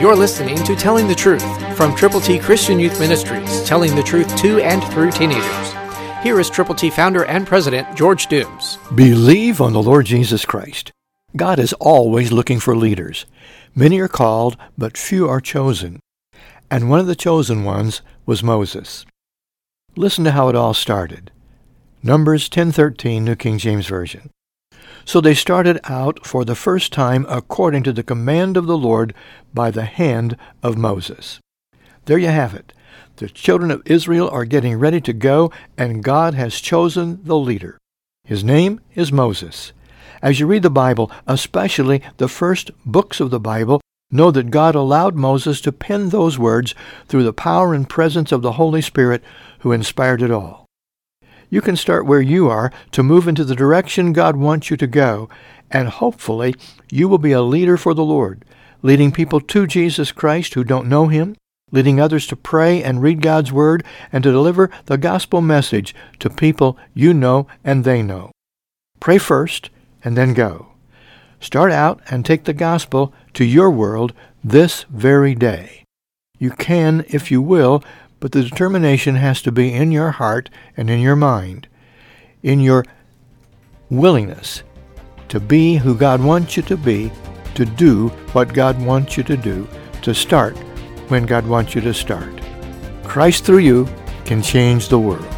You're listening to Telling the Truth from Triple T Christian Youth Ministries, telling the truth to and through teenagers. Here is Triple T founder and president George Dooms. Believe on the Lord Jesus Christ. God is always looking for leaders. Many are called, but few are chosen. And one of the chosen ones was Moses. Listen to how it all started. Numbers 10:13 New King James Version. So they started out for the first time according to the command of the Lord by the hand of Moses. There you have it. The children of Israel are getting ready to go, and God has chosen the leader. His name is Moses. As you read the Bible, especially the first books of the Bible, know that God allowed Moses to pen those words through the power and presence of the Holy Spirit who inspired it all. You can start where you are to move into the direction God wants you to go, and hopefully you will be a leader for the Lord, leading people to Jesus Christ who don't know Him, leading others to pray and read God's Word, and to deliver the gospel message to people you know and they know. Pray first, and then go. Start out and take the gospel to your world this very day. You can, if you will, but the determination has to be in your heart and in your mind, in your willingness to be who God wants you to be, to do what God wants you to do, to start when God wants you to start. Christ through you can change the world.